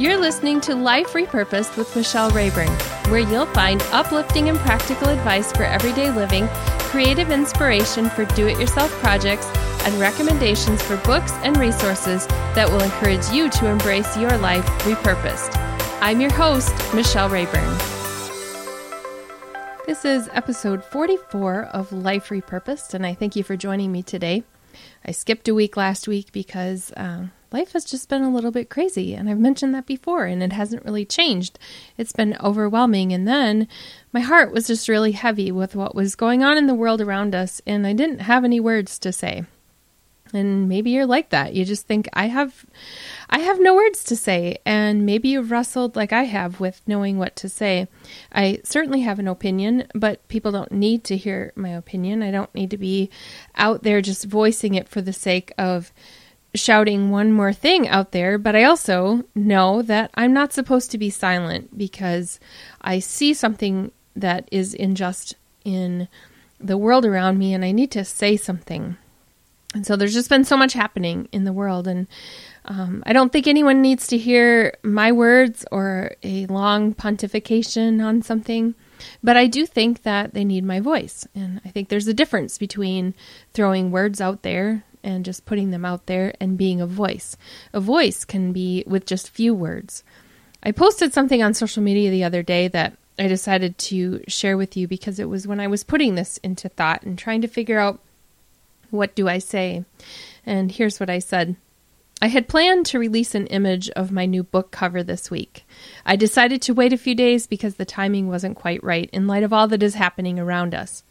You're listening to Life Repurposed with Michelle Rayburn, where you'll find uplifting and practical advice for everyday living, creative inspiration for do it yourself projects, and recommendations for books and resources that will encourage you to embrace your life repurposed. I'm your host, Michelle Rayburn. This is episode 44 of Life Repurposed, and I thank you for joining me today. I skipped a week last week because. Uh, life has just been a little bit crazy. And I've mentioned that before, and it hasn't really changed. It's been overwhelming. And then my heart was just really heavy with what was going on in the world around us, and I didn't have any words to say. And maybe you're like that. You just think I have I have no words to say and maybe you've wrestled like I have with knowing what to say. I certainly have an opinion, but people don't need to hear my opinion. I don't need to be out there just voicing it for the sake of shouting one more thing out there, but I also know that I'm not supposed to be silent because I see something that is unjust in the world around me and I need to say something. And so there's just been so much happening in the world, and um, I don't think anyone needs to hear my words or a long pontification on something. But I do think that they need my voice. And I think there's a difference between throwing words out there and just putting them out there and being a voice. A voice can be with just few words. I posted something on social media the other day that I decided to share with you because it was when I was putting this into thought and trying to figure out what do I say. And here's what I said. I had planned to release an image of my new book cover this week. I decided to wait a few days because the timing wasn't quite right in light of all that is happening around us.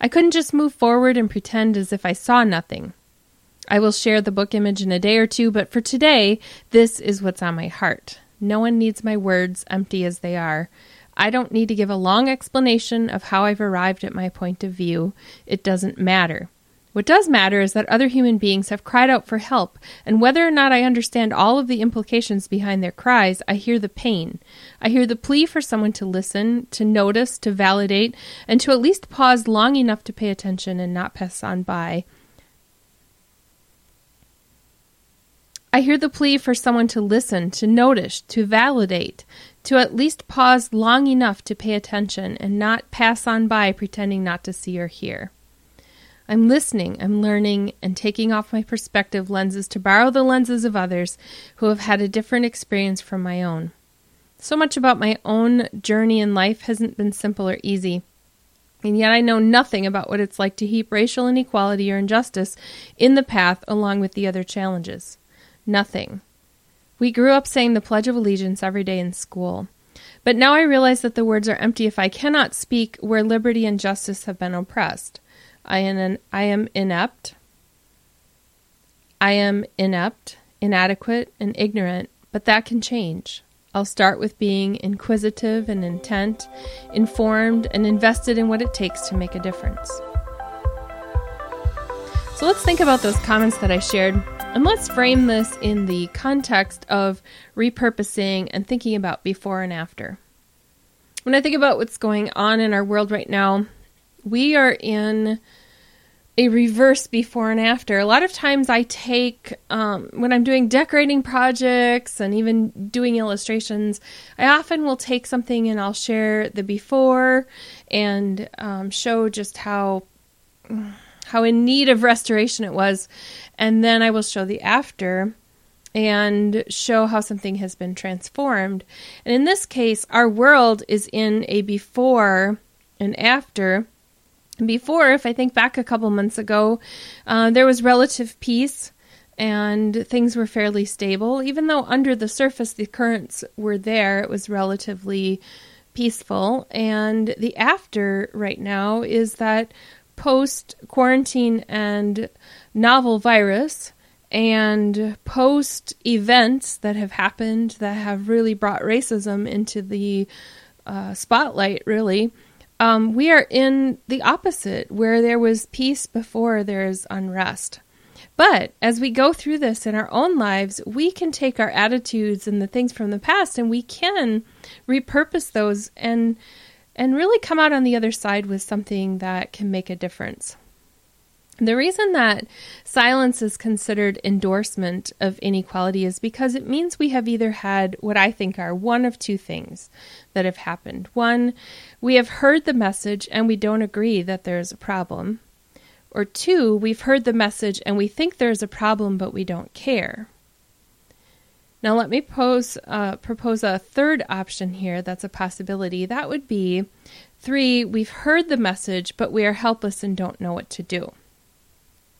I couldn't just move forward and pretend as if I saw nothing. I will share the book image in a day or two, but for today, this is what's on my heart. No one needs my words, empty as they are. I don't need to give a long explanation of how I've arrived at my point of view. It doesn't matter. What does matter is that other human beings have cried out for help, and whether or not I understand all of the implications behind their cries, I hear the pain. I hear the plea for someone to listen, to notice, to validate, and to at least pause long enough to pay attention and not pass on by. I hear the plea for someone to listen, to notice, to validate, to at least pause long enough to pay attention and not pass on by pretending not to see or hear. I'm listening, I'm learning, and taking off my perspective lenses to borrow the lenses of others who have had a different experience from my own. So much about my own journey in life hasn't been simple or easy. And yet I know nothing about what it's like to heap racial inequality or injustice in the path along with the other challenges. Nothing. We grew up saying the Pledge of Allegiance every day in school. But now I realize that the words are empty if I cannot speak where liberty and justice have been oppressed. I am, an, I am inept. I am inept, inadequate, and ignorant, but that can change. I'll start with being inquisitive and intent, informed, and invested in what it takes to make a difference. So let's think about those comments that I shared and let's frame this in the context of repurposing and thinking about before and after. When I think about what's going on in our world right now, we are in a reverse before and after. A lot of times I take, um, when I'm doing decorating projects and even doing illustrations, I often will take something and I'll share the before and um, show just how how in need of restoration it was and then I will show the after and show how something has been transformed. And in this case, our world is in a before and after. Before, if I think back a couple months ago, uh, there was relative peace and things were fairly stable. Even though under the surface the currents were there, it was relatively peaceful. And the after right now is that post quarantine and novel virus and post events that have happened that have really brought racism into the uh, spotlight, really, um, we are in the opposite, where there was peace before there is unrest. But as we go through this in our own lives, we can take our attitudes and the things from the past and we can repurpose those and and really come out on the other side with something that can make a difference. The reason that silence is considered endorsement of inequality is because it means we have either had what I think are one of two things that have happened. One, we have heard the message and we don't agree that there is a problem. Or two, we've heard the message and we think there's a problem but we don't care. Now, let me pose, uh, propose a third option here that's a possibility. That would be three, we've heard the message, but we are helpless and don't know what to do.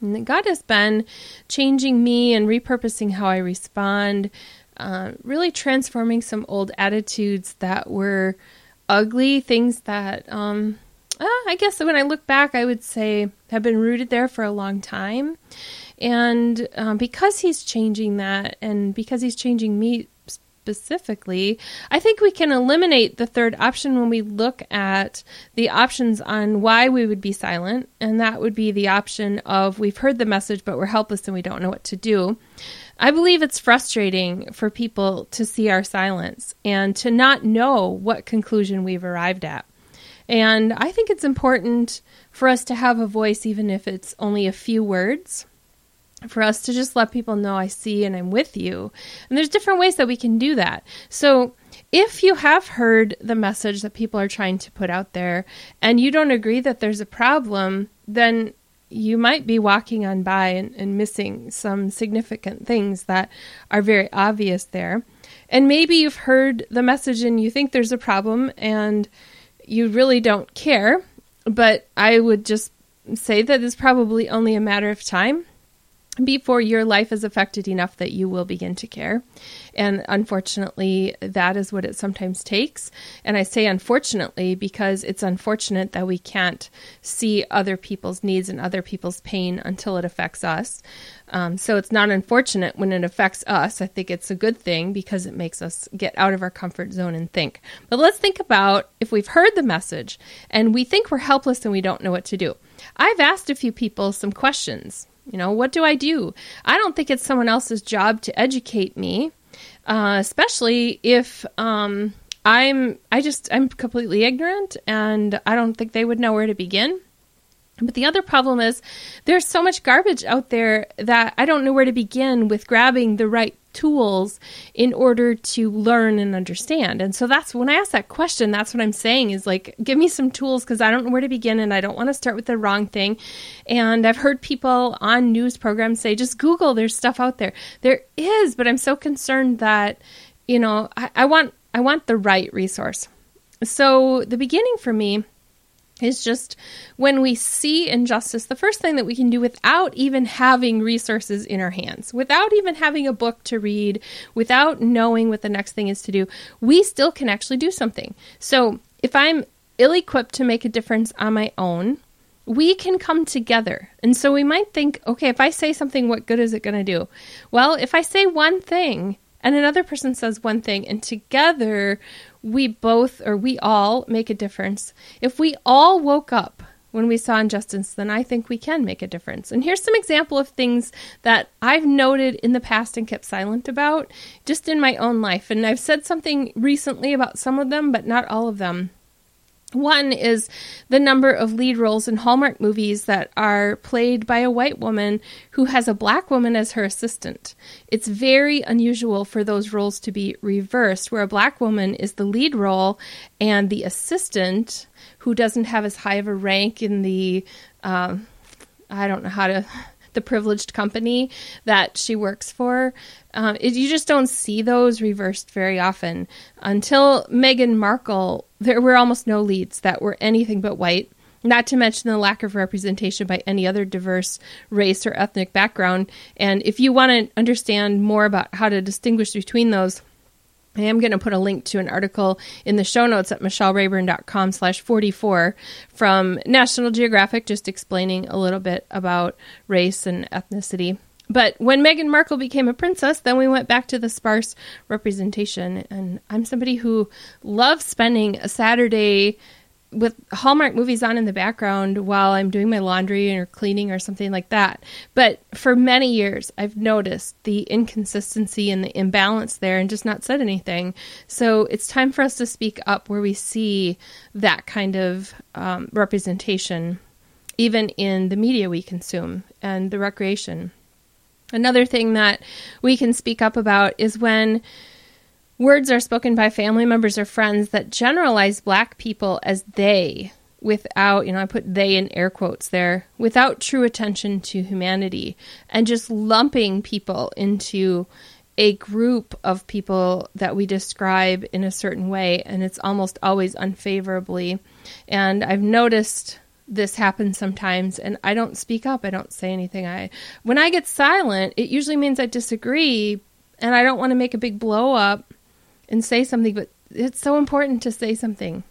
And God has been changing me and repurposing how I respond, uh, really transforming some old attitudes that were ugly, things that, um, uh, I guess when I look back, I would say have been rooted there for a long time. And um, because he's changing that, and because he's changing me specifically, I think we can eliminate the third option when we look at the options on why we would be silent. And that would be the option of we've heard the message, but we're helpless and we don't know what to do. I believe it's frustrating for people to see our silence and to not know what conclusion we've arrived at. And I think it's important for us to have a voice, even if it's only a few words for us to just let people know I see and I'm with you. And there's different ways that we can do that. So if you have heard the message that people are trying to put out there and you don't agree that there's a problem, then you might be walking on by and, and missing some significant things that are very obvious there. And maybe you've heard the message and you think there's a problem and you really don't care. But I would just say that it's probably only a matter of time before your life is affected enough that you will begin to care. And unfortunately, that is what it sometimes takes. And I say unfortunately because it's unfortunate that we can't see other people's needs and other people's pain until it affects us. Um, so it's not unfortunate when it affects us. I think it's a good thing because it makes us get out of our comfort zone and think. But let's think about if we've heard the message and we think we're helpless and we don't know what to do. I've asked a few people some questions you know, what do I do? I don't think it's someone else's job to educate me, uh, especially if um, I'm I just I'm completely ignorant and I don't think they would know where to begin. But the other problem is there's so much garbage out there that I don't know where to begin with grabbing the right tools in order to learn and understand. And so that's when I ask that question, that's what I'm saying is like, give me some tools because I don't know where to begin and I don't want to start with the wrong thing. And I've heard people on news programs say, just Google, there's stuff out there. There is, but I'm so concerned that, you know, I, I want I want the right resource. So the beginning for me is just when we see injustice, the first thing that we can do without even having resources in our hands, without even having a book to read, without knowing what the next thing is to do, we still can actually do something. So if I'm ill equipped to make a difference on my own, we can come together. And so we might think, okay, if I say something, what good is it going to do? Well, if I say one thing and another person says one thing, and together we both or we all make a difference. If we all woke up when we saw injustice, then I think we can make a difference. And here's some example of things that I've noted in the past and kept silent about just in my own life. And I've said something recently about some of them, but not all of them. One is the number of lead roles in Hallmark movies that are played by a white woman who has a black woman as her assistant. It's very unusual for those roles to be reversed, where a black woman is the lead role and the assistant, who doesn't have as high of a rank in the, uh, I don't know how to the privileged company that she works for. Uh, it, you just don't see those reversed very often. Until Meghan Markle, there were almost no leads that were anything but white. Not to mention the lack of representation by any other diverse race or ethnic background. And if you want to understand more about how to distinguish between those, I am going to put a link to an article in the show notes at michellerayburn.com slash 44 from National Geographic, just explaining a little bit about race and ethnicity. But when Meghan Markle became a princess, then we went back to the sparse representation. And I'm somebody who loves spending a Saturday with Hallmark movies on in the background while I'm doing my laundry or cleaning or something like that. But for many years, I've noticed the inconsistency and the imbalance there and just not said anything. So it's time for us to speak up where we see that kind of um, representation even in the media we consume and the recreation. Another thing that we can speak up about is when words are spoken by family members or friends that generalize black people as they without, you know, I put they in air quotes there, without true attention to humanity and just lumping people into a group of people that we describe in a certain way, and it's almost always unfavorably. And I've noticed this happens sometimes and I don't speak up, I don't say anything. I when I get silent, it usually means I disagree and I don't want to make a big blow up and say something, but it's so important to say something.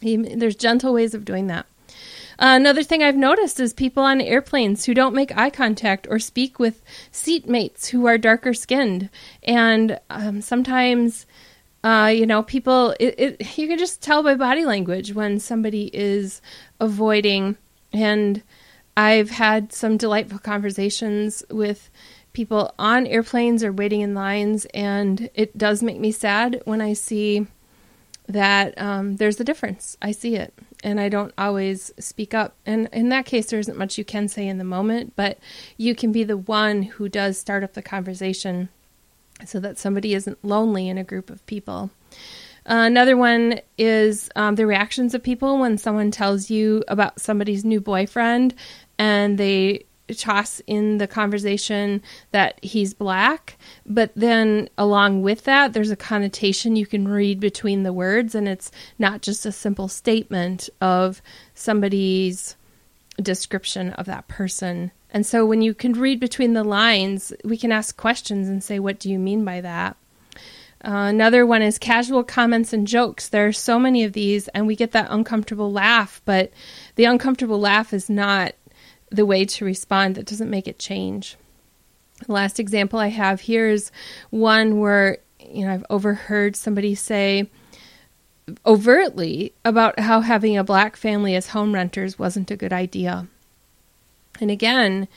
There's gentle ways of doing that. Uh, another thing I've noticed is people on airplanes who don't make eye contact or speak with seatmates who are darker skinned. And um, sometimes, uh, you know, people, it, it, you can just tell by body language when somebody is avoiding. And I've had some delightful conversations with people on airplanes or waiting in lines, and it does make me sad when I see that um, there's a difference. I see it, and I don't always speak up. And in that case, there isn't much you can say in the moment, but you can be the one who does start up the conversation so that somebody isn't lonely in a group of people. Uh, another one is um, the reactions of people when someone tells you about somebody's new boyfriend and they toss in the conversation that he's black, but then along with that, there's a connotation you can read between the words, and it's not just a simple statement of somebody's description of that person. And so when you can read between the lines, we can ask questions and say, What do you mean by that? Uh, another one is casual comments and jokes. There are so many of these, and we get that uncomfortable laugh, but the uncomfortable laugh is not the way to respond that doesn't make it change. The last example I have here is one where you know I've overheard somebody say overtly about how having a black family as home renters wasn't a good idea. And again,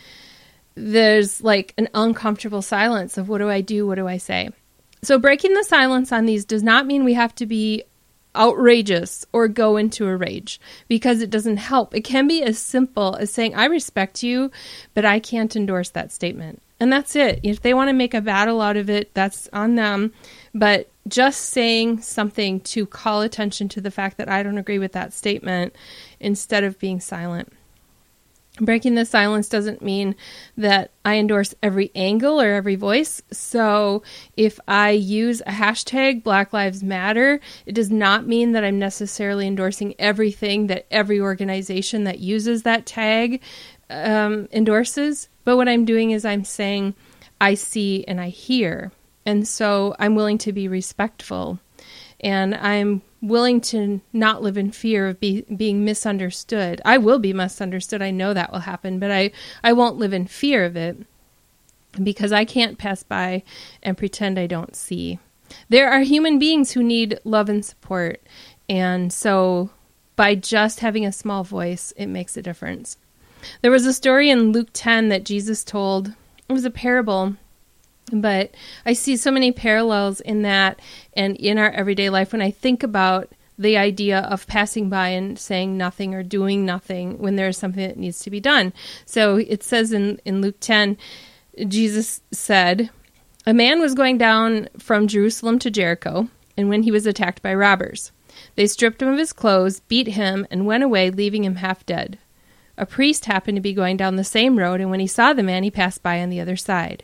there's like an uncomfortable silence of what do I do? What do I say? So breaking the silence on these does not mean we have to be outrageous or go into a rage because it doesn't help. It can be as simple as saying, I respect you, but I can't endorse that statement. And that's it. If they want to make a battle out of it, that's on them. But just saying something to call attention to the fact that I don't agree with that statement instead of being silent. Breaking the silence doesn't mean that I endorse every angle or every voice. So if I use a hashtag Black Lives Matter, it does not mean that I'm necessarily endorsing everything that every organization that uses that tag um, endorses. But what I'm doing is I'm saying, I see and I hear. And so I'm willing to be respectful. And I'm willing to not live in fear of be, being misunderstood. I will be misunderstood. I know that will happen, but I, I won't live in fear of it because I can't pass by and pretend I don't see. There are human beings who need love and support. And so by just having a small voice, it makes a difference. There was a story in Luke 10 that Jesus told. It was a parable but I see so many parallels in that and in our everyday life when I think about the idea of passing by and saying nothing or doing nothing when there is something that needs to be done. So it says in, in Luke 10, Jesus said, A man was going down from Jerusalem to Jericho, and when he was attacked by robbers, they stripped him of his clothes, beat him, and went away, leaving him half dead. A priest happened to be going down the same road, and when he saw the man, he passed by on the other side.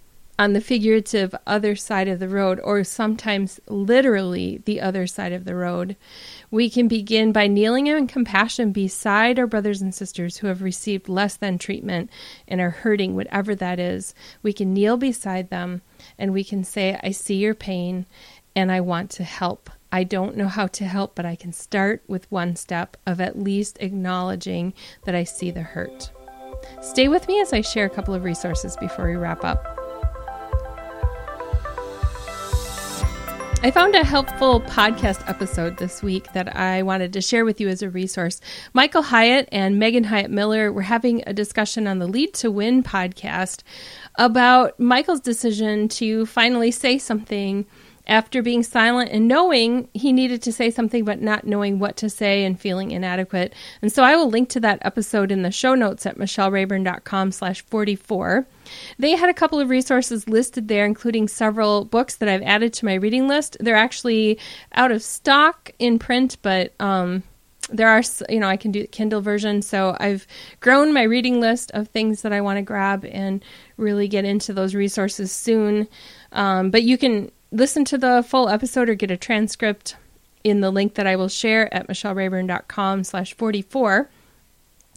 on the figurative other side of the road, or sometimes literally the other side of the road. We can begin by kneeling in compassion beside our brothers and sisters who have received less than treatment and are hurting, whatever that is. We can kneel beside them and we can say, I see your pain and I want to help. I don't know how to help, but I can start with one step of at least acknowledging that I see the hurt. Stay with me as I share a couple of resources before we wrap up. I found a helpful podcast episode this week that I wanted to share with you as a resource. Michael Hyatt and Megan Hyatt Miller were having a discussion on the Lead to Win podcast about Michael's decision to finally say something after being silent and knowing he needed to say something but not knowing what to say and feeling inadequate. And so I will link to that episode in the show notes at michellerayburn.com slash 44. They had a couple of resources listed there, including several books that I've added to my reading list. They're actually out of stock in print, but um, there are you know i can do the kindle version so i've grown my reading list of things that i want to grab and really get into those resources soon um, but you can listen to the full episode or get a transcript in the link that I will share at michellerayburn.com slash 44.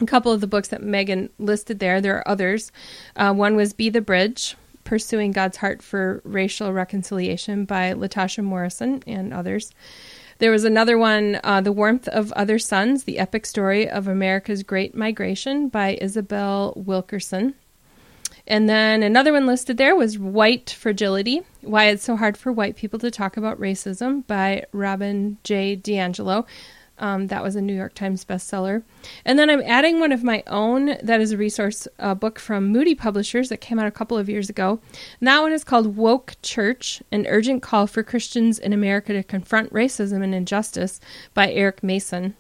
A couple of the books that Megan listed there, there are others. Uh, one was Be the Bridge, Pursuing God's Heart for Racial Reconciliation by Latasha Morrison and others. There was another one, uh, The Warmth of Other Suns, The Epic Story of America's Great Migration by Isabel Wilkerson. And then another one listed there was White Fragility Why It's So Hard for White People to Talk About Racism by Robin J. DiAngelo. Um, that was a New York Times bestseller. And then I'm adding one of my own that is a resource a book from Moody Publishers that came out a couple of years ago. And that one is called Woke Church An Urgent Call for Christians in America to Confront Racism and Injustice by Eric Mason.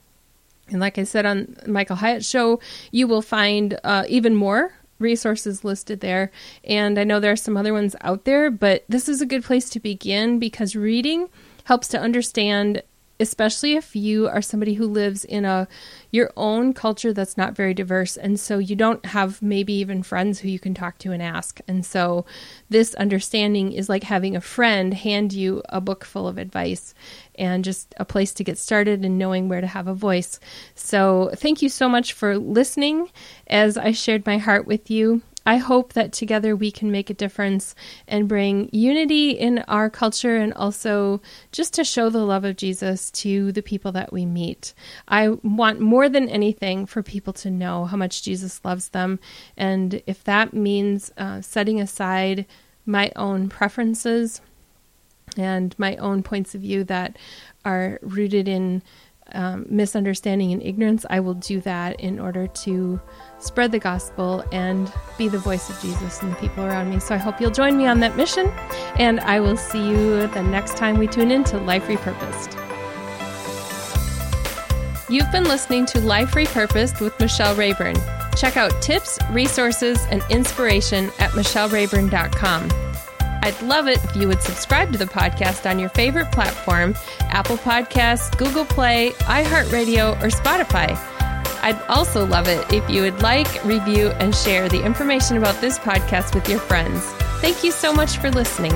And like I said on Michael Hyatt's show, you will find uh, even more resources listed there. And I know there are some other ones out there, but this is a good place to begin because reading helps to understand especially if you are somebody who lives in a your own culture that's not very diverse. And so you don't have maybe even friends who you can talk to and ask. And so this understanding is like having a friend hand you a book full of advice and just a place to get started and knowing where to have a voice. So thank you so much for listening. As i shared my heart with you I hope that together we can make a difference and bring unity in our culture and also just to show the love of Jesus to the people that we meet. I want more than anything for people to know how much Jesus loves them. And if that means uh, setting aside my own preferences and my own points of view that are rooted in um, misunderstanding and ignorance, I will do that in order to spread the gospel and be the voice of Jesus and the people around me. So I hope you'll join me on that mission, and I will see you the next time we tune in to Life Repurposed. You've been listening to Life Repurposed with Michelle Rayburn. Check out tips, resources, and inspiration at michellerayburn.com. I'd love it if you would subscribe to the podcast on your favorite platform Apple Podcasts, Google Play, iHeartRadio, or Spotify. I'd also love it if you would like, review, and share the information about this podcast with your friends. Thank you so much for listening.